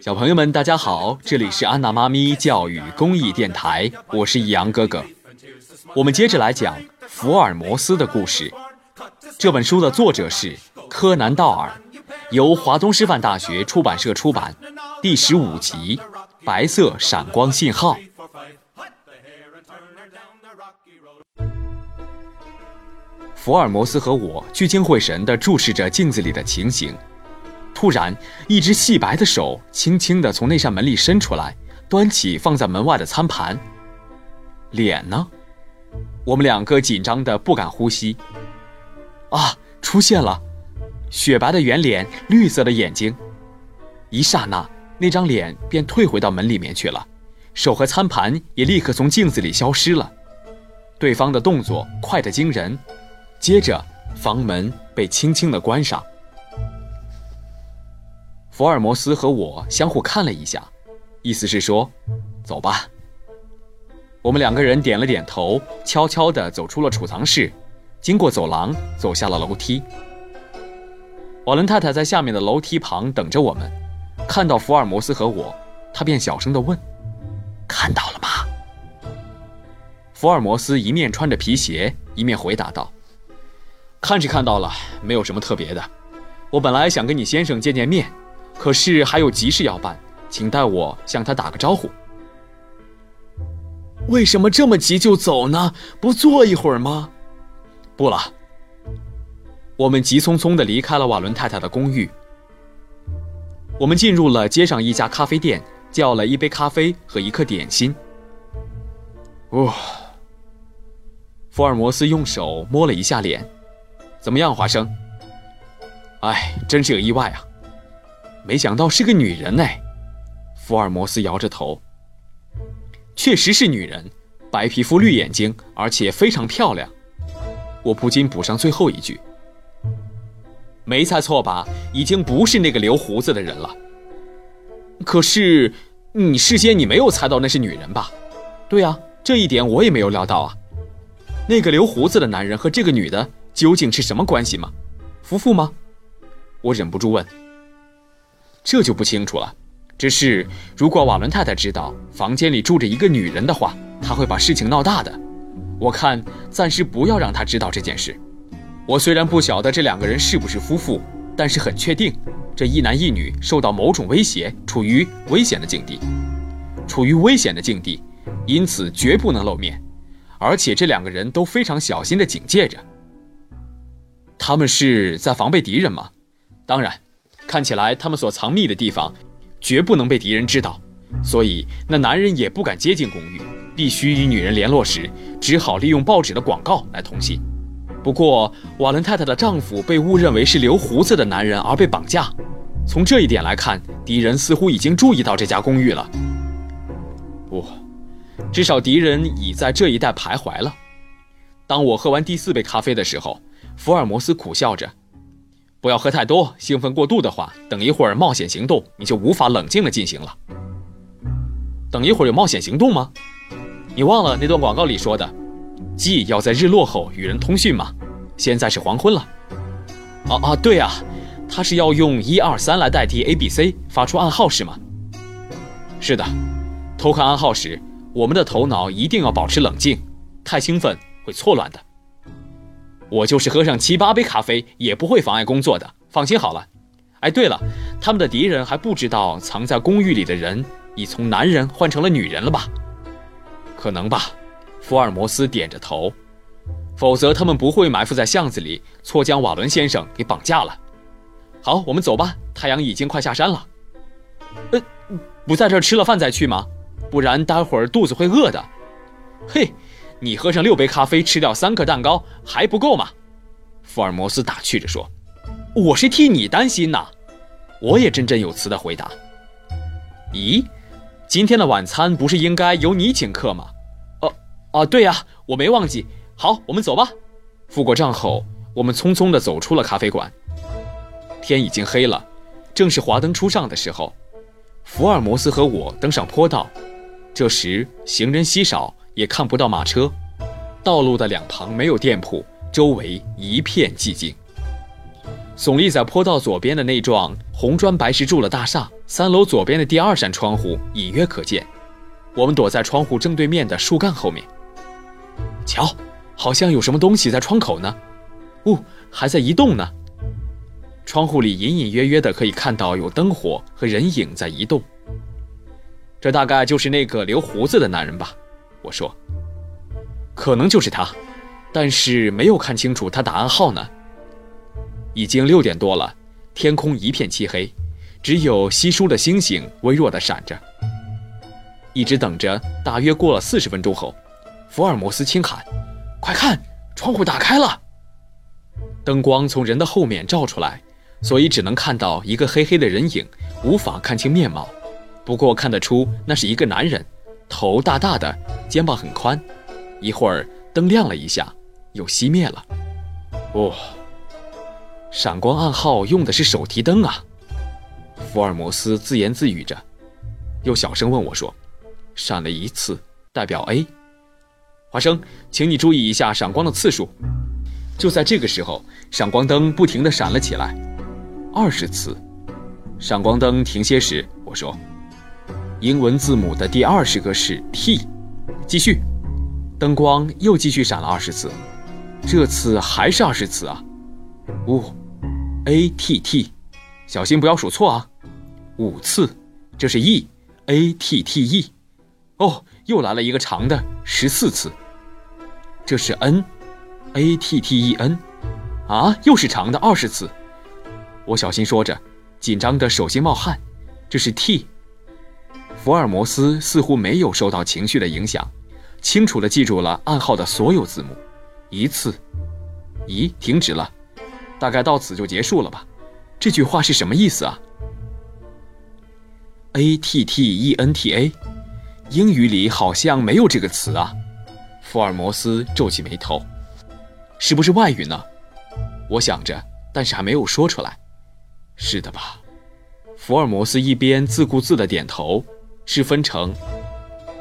小朋友们，大家好，这里是安娜妈咪教育公益电台，我是易阳哥哥。我们接着来讲福尔摩斯的故事。这本书的作者是柯南道尔，由华东师范大学出版社出版，第十五集《白色闪光信号》。福尔摩斯和我聚精会神地注视着镜子里的情形，突然，一只细白的手轻轻地从那扇门里伸出来，端起放在门外的餐盘。脸呢？我们两个紧张的不敢呼吸。啊，出现了，雪白的圆脸，绿色的眼睛。一刹那，那张脸便退回到门里面去了，手和餐盘也立刻从镜子里消失了。对方的动作快得惊人。接着，房门被轻轻的关上。福尔摩斯和我相互看了一下，意思是说：“走吧。”我们两个人点了点头，悄悄地走出了储藏室，经过走廊，走下了楼梯。瓦伦太太在下面的楼梯旁等着我们，看到福尔摩斯和我，她便小声地问：“看到了吗？”福尔摩斯一面穿着皮鞋，一面回答道。看是看到了，没有什么特别的。我本来想跟你先生见见面，可是还有急事要办，请代我向他打个招呼。为什么这么急就走呢？不坐一会儿吗？不了。我们急匆匆地离开了瓦伦太太的公寓。我们进入了街上一家咖啡店，叫了一杯咖啡和一颗点心。哦，福尔摩斯用手摸了一下脸。怎么样，华生？哎，真是个意外啊！没想到是个女人呢。福尔摩斯摇着头。确实是女人，白皮肤、绿眼睛，而且非常漂亮。我不禁补上最后一句：没猜错吧？已经不是那个留胡子的人了。可是，你事先你没有猜到那是女人吧？对啊，这一点我也没有料到啊。那个留胡子的男人和这个女的。究竟是什么关系吗？夫妇吗？我忍不住问。这就不清楚了。只是如果瓦伦太太知道房间里住着一个女人的话，她会把事情闹大的。我看暂时不要让她知道这件事。我虽然不晓得这两个人是不是夫妇，但是很确定，这一男一女受到某种威胁，处于危险的境地，处于危险的境地，因此绝不能露面。而且这两个人都非常小心地警戒着。他们是在防备敌人吗？当然，看起来他们所藏匿的地方，绝不能被敌人知道，所以那男人也不敢接近公寓，必须与女人联络时，只好利用报纸的广告来通信。不过，瓦伦太太的丈夫被误认为是留胡子的男人而被绑架，从这一点来看，敌人似乎已经注意到这家公寓了。不，至少敌人已在这一带徘徊了。当我喝完第四杯咖啡的时候。福尔摩斯苦笑着：“不要喝太多，兴奋过度的话，等一会儿冒险行动你就无法冷静地进行了。等一会儿有冒险行动吗？你忘了那段广告里说的，鸡要在日落后与人通讯吗？现在是黄昏了。啊啊，对啊，他是要用一二三来代替 A B C 发出暗号是吗？是的，偷看暗号时，我们的头脑一定要保持冷静，太兴奋会错乱的。”我就是喝上七八杯咖啡也不会妨碍工作的，放心好了。哎，对了，他们的敌人还不知道藏在公寓里的人已从男人换成了女人了吧？可能吧。福尔摩斯点着头。否则他们不会埋伏在巷子里，错将瓦伦先生给绑架了。好，我们走吧，太阳已经快下山了。呃，不在这儿吃了饭再去吗？不然待会儿肚子会饿的。嘿。你喝上六杯咖啡，吃掉三颗蛋糕还不够吗？福尔摩斯打趣着说：“我是替你担心呐。”我也振振有词地回答：“咦，今天的晚餐不是应该由你请客吗？”“哦，哦，对呀，我没忘记。”“好，我们走吧。”付过账后，我们匆匆地走出了咖啡馆。天已经黑了，正是华灯初上的时候。福尔摩斯和我登上坡道，这时行人稀少。也看不到马车，道路的两旁没有店铺，周围一片寂静。耸立在坡道左边的那幢红砖白石柱的大厦，三楼左边的第二扇窗户隐约可见。我们躲在窗户正对面的树干后面。瞧，好像有什么东西在窗口呢。哦，还在移动呢。窗户里隐隐约约的可以看到有灯火和人影在移动。这大概就是那个留胡子的男人吧？我说。可能就是他，但是没有看清楚他的暗号呢。已经六点多了，天空一片漆黑，只有稀疏的星星微弱的闪着。一直等着，大约过了四十分钟后，福尔摩斯轻喊：“快看，窗户打开了！”灯光从人的后面照出来，所以只能看到一个黑黑的人影，无法看清面貌。不过看得出那是一个男人，头大大的，肩膀很宽。一会儿灯亮了一下，又熄灭了。哦。闪光暗号用的是手提灯啊！福尔摩斯自言自语着，又小声问我说：“闪了一次，代表 A。”华生，请你注意一下闪光的次数。就在这个时候，闪光灯不停地闪了起来，二十次。闪光灯停歇时，我说：“英文字母的第二十个是 T。”继续，灯光又继续闪了二十次，这次还是二十次啊！哦。a t t，小心不要数错啊！五次，这是 e，a t t e。哦，又来了一个长的，十四次。这是 n，a t t e n。啊，又是长的，二十次。我小心说着，紧张的手心冒汗。这是 t。福尔摩斯似乎没有受到情绪的影响，清楚地记住了暗号的所有字母。一次，咦，停止了。大概到此就结束了吧？这句话是什么意思啊？A T T E N T A，英语里好像没有这个词啊。福尔摩斯皱起眉头，是不是外语呢？我想着，但是还没有说出来。是的吧？福尔摩斯一边自顾自的点头，是分成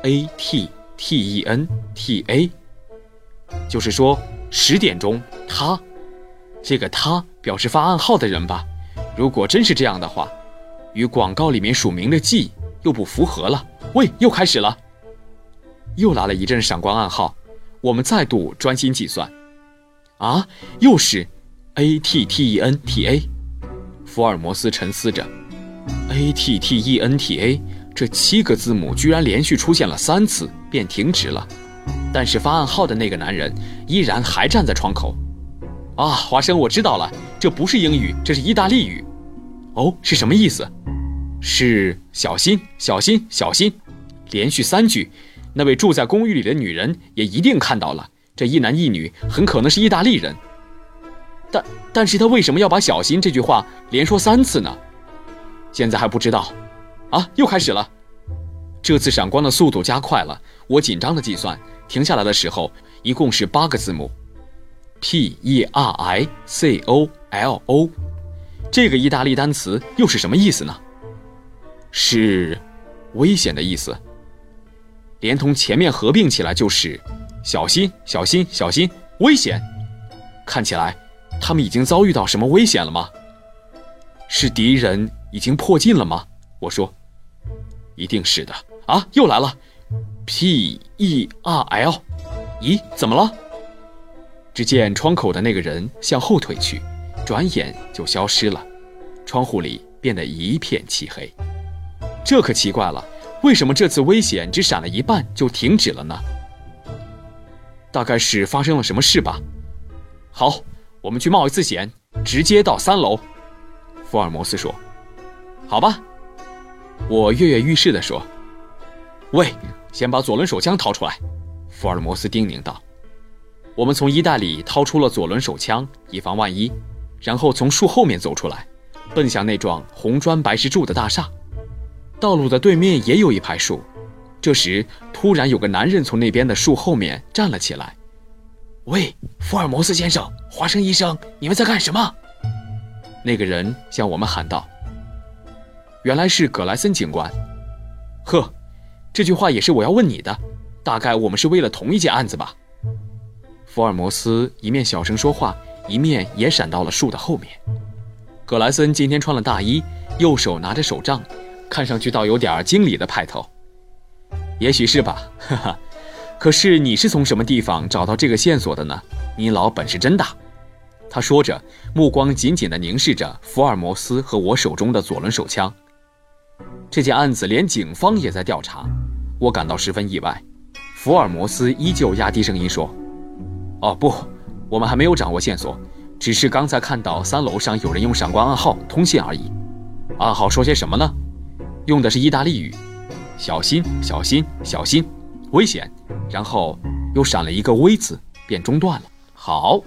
A T T E N T A，就是说十点钟他。这个他表示发暗号的人吧？如果真是这样的话，与广告里面署名的 G 又不符合了。喂，又开始了，又来了一阵闪光暗号。我们再度专心计算。啊，又是 A T T E N T A。福尔摩斯沉思着，A T T E N T A 这七个字母居然连续出现了三次，便停止了。但是发暗号的那个男人依然还站在窗口。啊，华生，我知道了，这不是英语，这是意大利语。哦，是什么意思？是小心，小心，小心，连续三句。那位住在公寓里的女人也一定看到了，这一男一女很可能是意大利人。但，但是他为什么要把“小心”这句话连说三次呢？现在还不知道。啊，又开始了。这次闪光的速度加快了，我紧张的计算，停下来的时候，一共是八个字母。P E R I C O L O，这个意大利单词又是什么意思呢？是危险的意思，连同前面合并起来就是小心、小心、小心，危险。看起来他们已经遭遇到什么危险了吗？是敌人已经迫近了吗？我说，一定是的。啊，又来了，P E R L，咦，怎么了？只见窗口的那个人向后退去，转眼就消失了。窗户里变得一片漆黑。这可奇怪了，为什么这次危险只闪了一半就停止了呢？大概是发生了什么事吧。好，我们去冒一次险，直接到三楼。福尔摩斯说：“好吧。”我跃跃欲试地说：“喂，先把左轮手枪掏出来。”福尔摩斯叮咛道。我们从衣袋里掏出了左轮手枪，以防万一，然后从树后面走出来，奔向那幢红砖白石柱的大厦。道路的对面也有一排树。这时，突然有个男人从那边的树后面站了起来。“喂，福尔摩斯先生，华生医生，你们在干什么？”那个人向我们喊道。原来是葛莱森警官。呵，这句话也是我要问你的。大概我们是为了同一件案子吧？福尔摩斯一面小声说话，一面也闪到了树的后面。葛莱森今天穿了大衣，右手拿着手杖，看上去倒有点经理的派头。也许是吧，哈哈。可是你是从什么地方找到这个线索的呢？你老本事真大。他说着，目光紧紧地凝视着福尔摩斯和我手中的左轮手枪。这件案子连警方也在调查，我感到十分意外。福尔摩斯依旧压低声音说：“哦不，我们还没有掌握线索，只是刚才看到三楼上有人用闪光暗号通信而已。暗号说些什么呢？用的是意大利语，小心，小心，小心。”危险，然后又闪了一个 V 字，便中断了。好，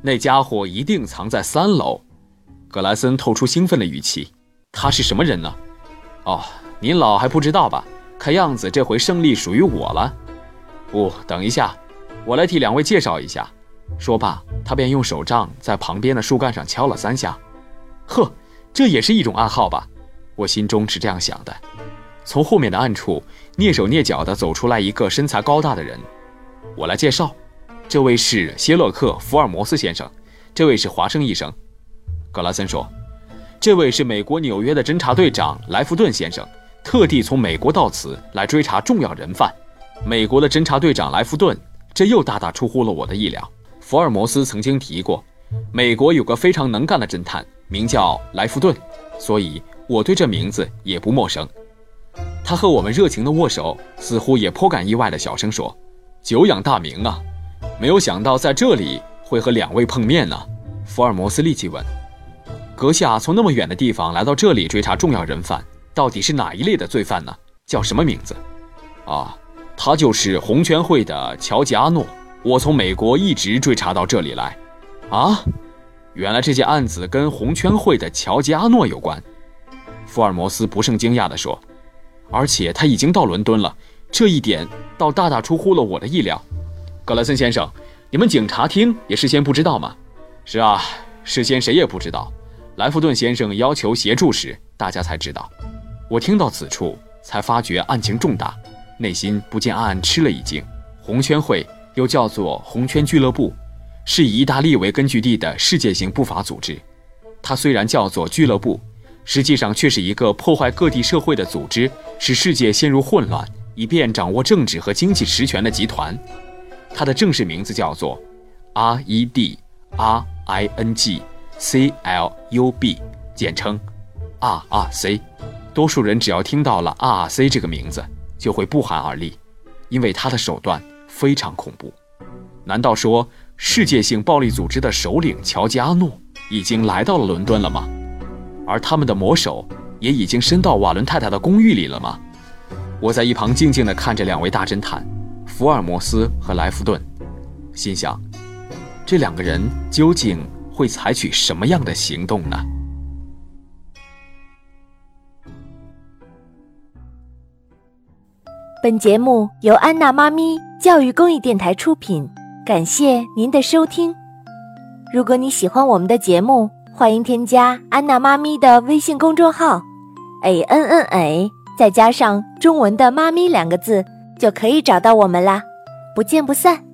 那家伙一定藏在三楼。格莱森透出兴奋的语气。他是什么人呢？哦，您老还不知道吧？看样子这回胜利属于我了。不，等一下，我来替两位介绍一下。说罢，他便用手杖在旁边的树干上敲了三下。呵，这也是一种暗号吧？我心中是这样想的。从后面的暗处蹑手蹑脚地走出来一个身材高大的人，我来介绍，这位是谢洛克·福尔摩斯先生，这位是华生医生。格拉森说：“这位是美国纽约的侦察队长莱弗顿先生，特地从美国到此来追查重要人犯。美国的侦察队长莱弗顿，这又大大出乎了我的意料。福尔摩斯曾经提过，美国有个非常能干的侦探，名叫莱弗顿，所以我对这名字也不陌生。”他和我们热情的握手，似乎也颇感意外的小声说：“久仰大名啊，没有想到在这里会和两位碰面呢。”福尔摩斯立即问：“阁下从那么远的地方来到这里追查重要人犯，到底是哪一类的罪犯呢？叫什么名字？”“啊，他就是红圈会的乔吉阿诺。我从美国一直追查到这里来。”“啊，原来这件案子跟红圈会的乔吉阿诺有关。”福尔摩斯不胜惊讶地说。而且他已经到伦敦了，这一点倒大大出乎了我的意料。格莱森先生，你们警察厅也事先不知道吗？是啊，事先谁也不知道。莱弗顿先生要求协助时，大家才知道。我听到此处，才发觉案情重大，内心不禁暗暗吃了一惊。红圈会又叫做红圈俱乐部，是以意大利为根据地的世界性不法组织。它虽然叫做俱乐部。实际上却是一个破坏各地社会的组织，使世界陷入混乱，以便掌握政治和经济实权的集团。它的正式名字叫做 R E D R I N G C L U B，简称 R R C。多数人只要听到了 R R C 这个名字，就会不寒而栗，因为他的手段非常恐怖。难道说世界性暴力组织的首领乔吉阿诺已经来到了伦敦了吗？而他们的魔手也已经伸到瓦伦太太的公寓里了吗？我在一旁静静地看着两位大侦探，福尔摩斯和莱弗顿，心想：这两个人究竟会采取什么样的行动呢？本节目由安娜妈咪教育公益电台出品，感谢您的收听。如果你喜欢我们的节目，欢迎添加安娜妈咪的微信公众号，a n n a，再加上中文的“妈咪”两个字，就可以找到我们啦！不见不散。